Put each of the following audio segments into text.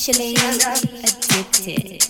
Officially Addicted.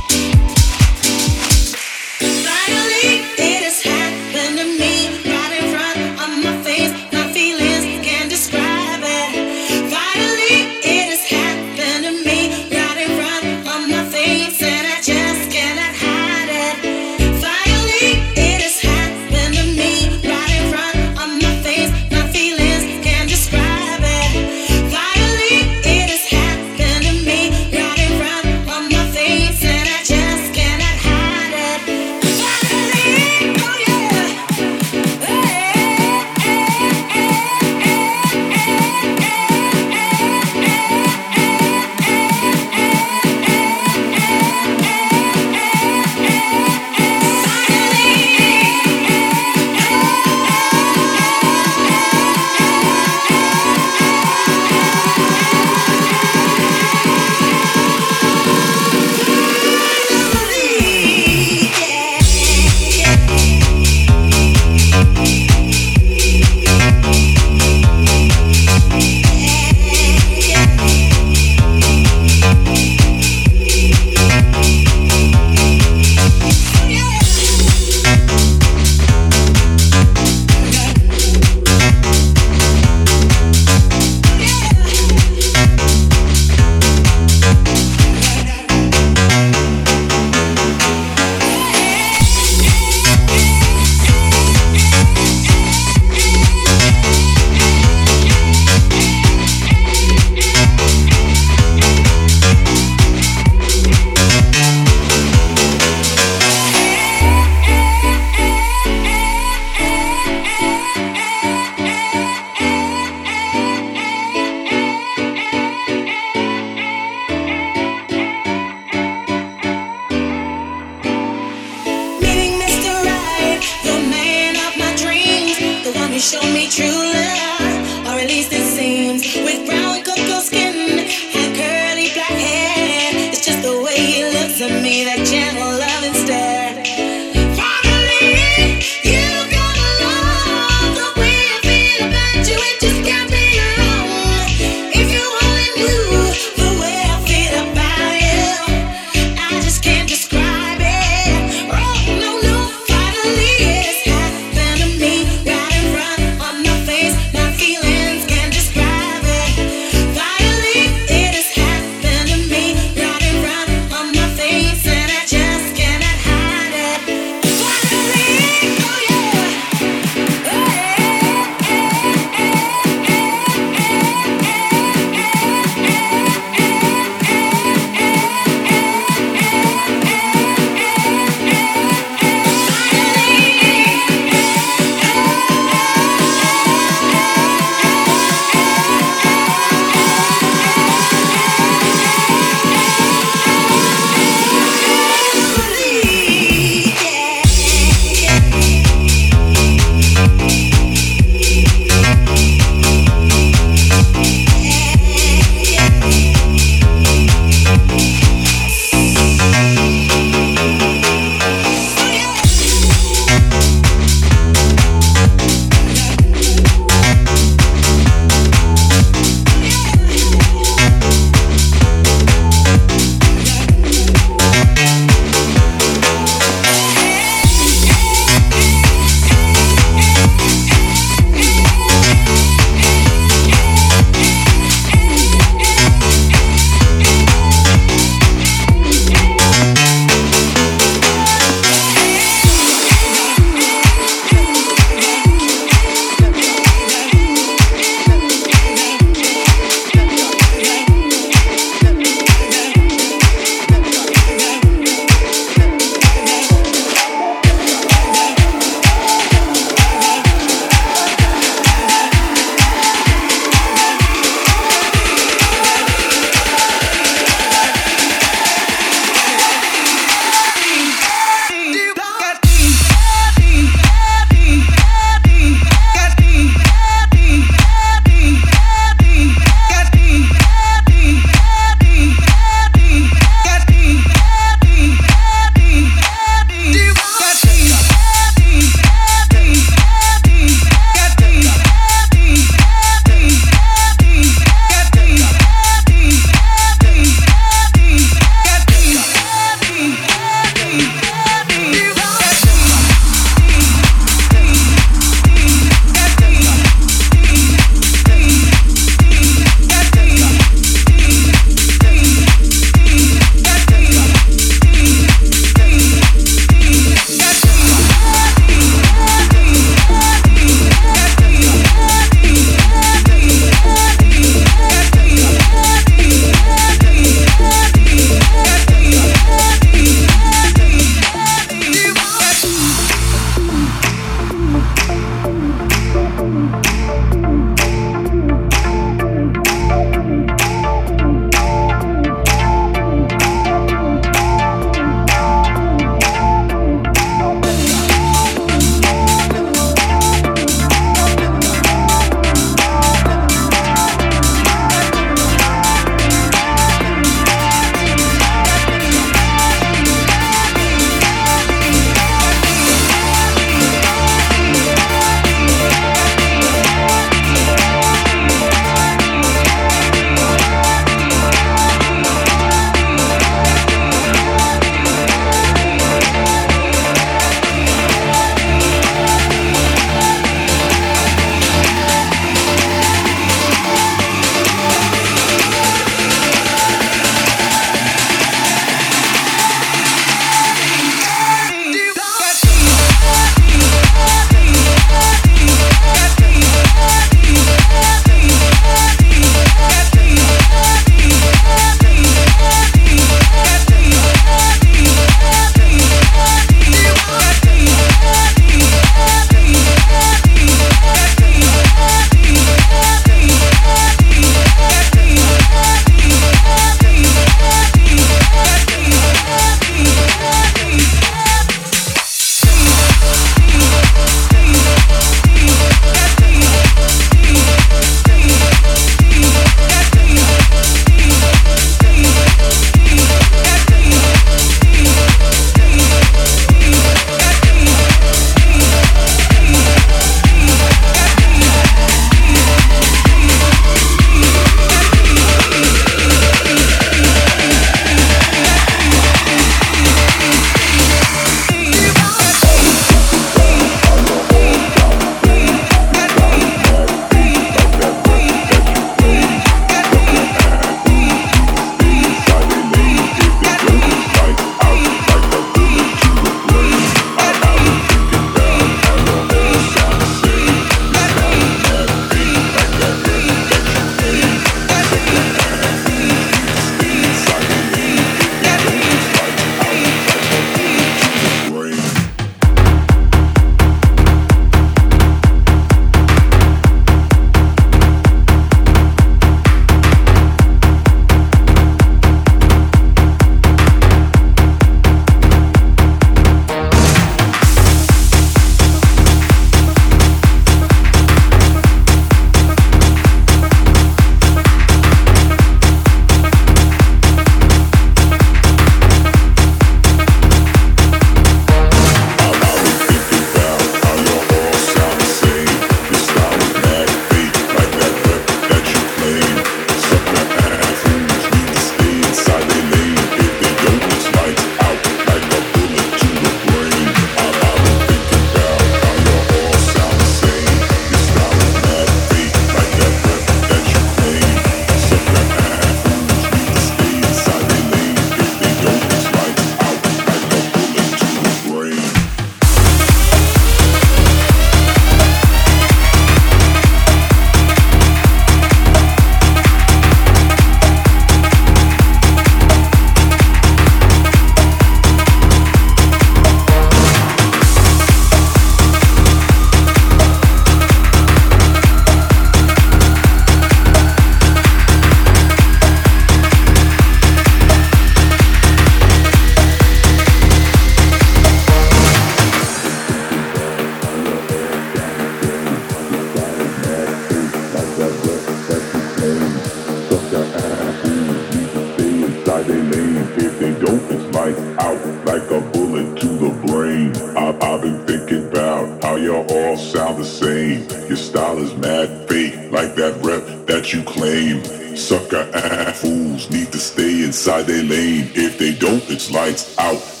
you claim. Sucker ass fools need to stay inside their lane. If they don't, it's lights out.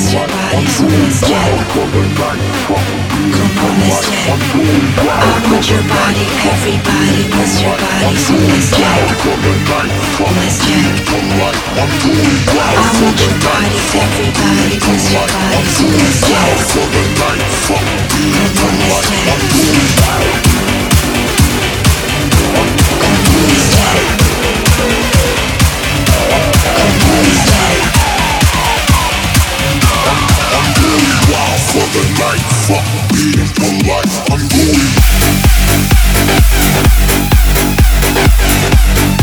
I want your body, everybody wants your body. I want your body, everybody wants your body, so check. for the night. Fuck being. I'm That's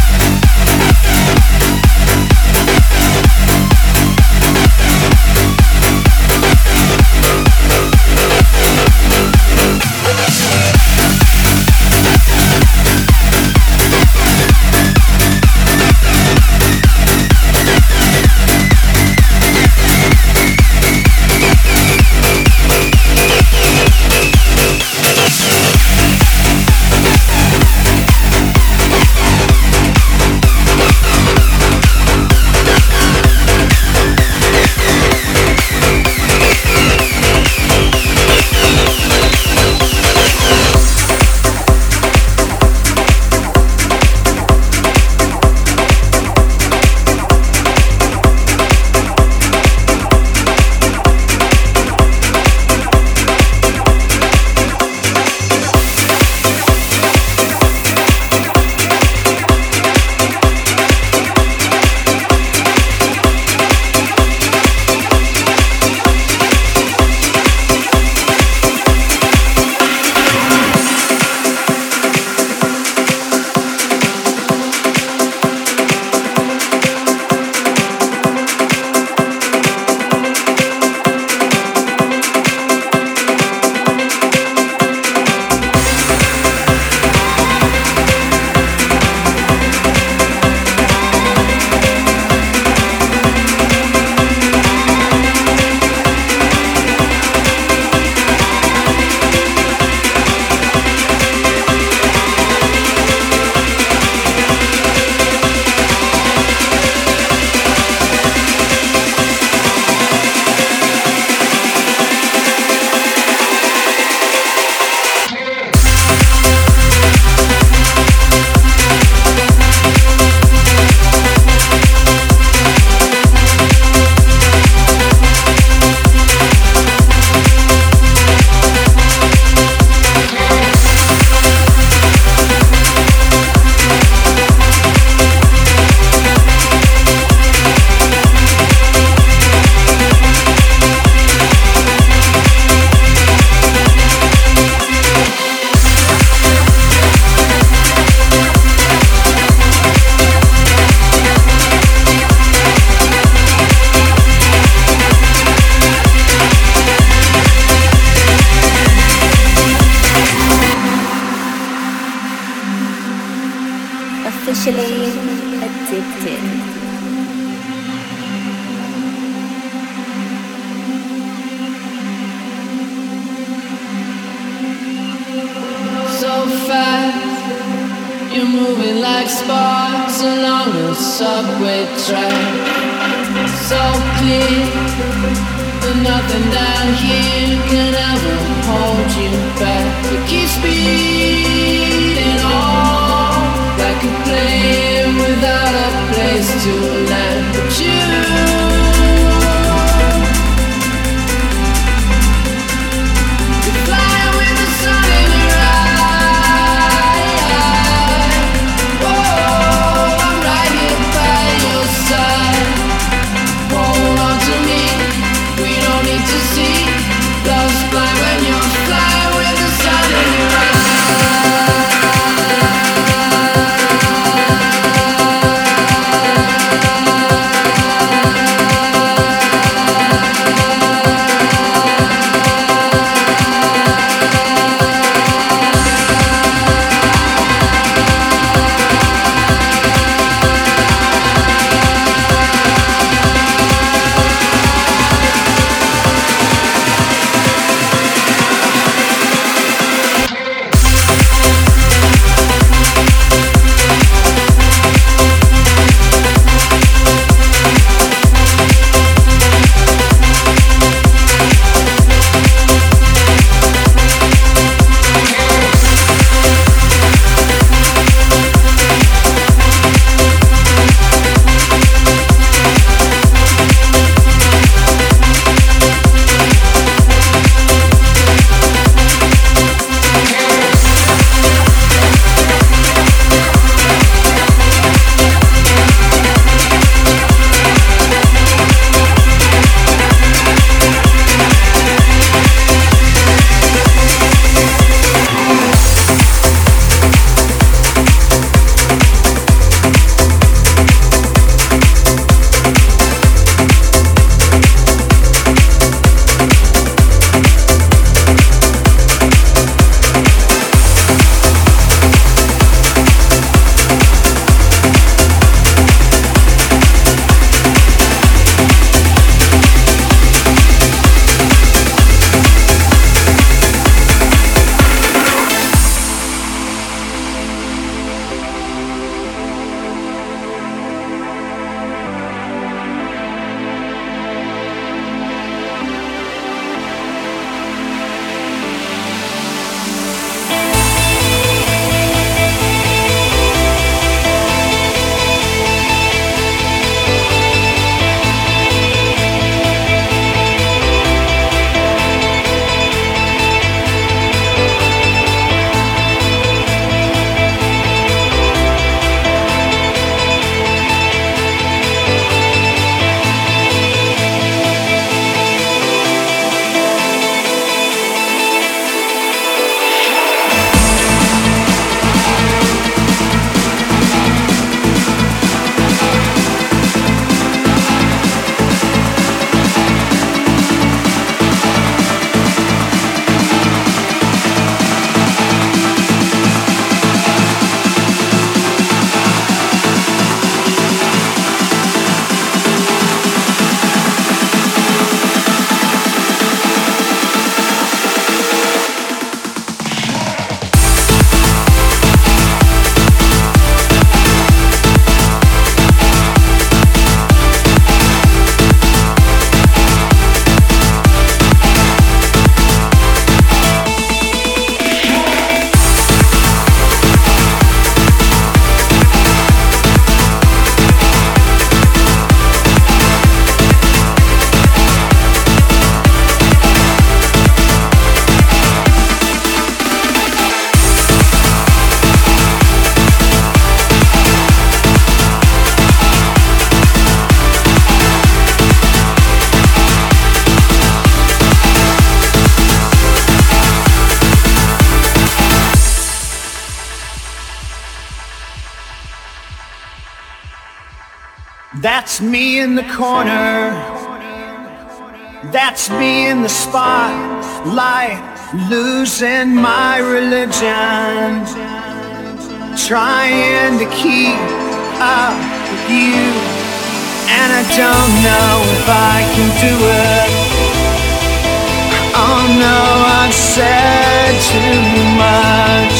sparks along the subway track. So clear, but nothing down here can ever hold you back. It keeps speeding on like a plane without a place to land. But you. Corner. That's me in the spotlight, losing my religion. Trying to keep up with you. And I don't know if I can do it. Oh no, I've said too much.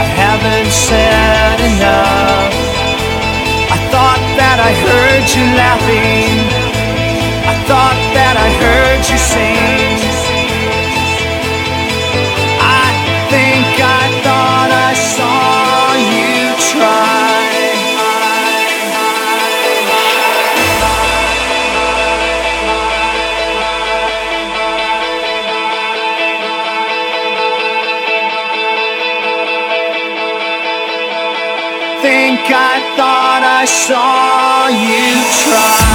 I haven't said enough. I thought that I heard you laughing. I thought that I heard you sing. I saw you There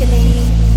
initially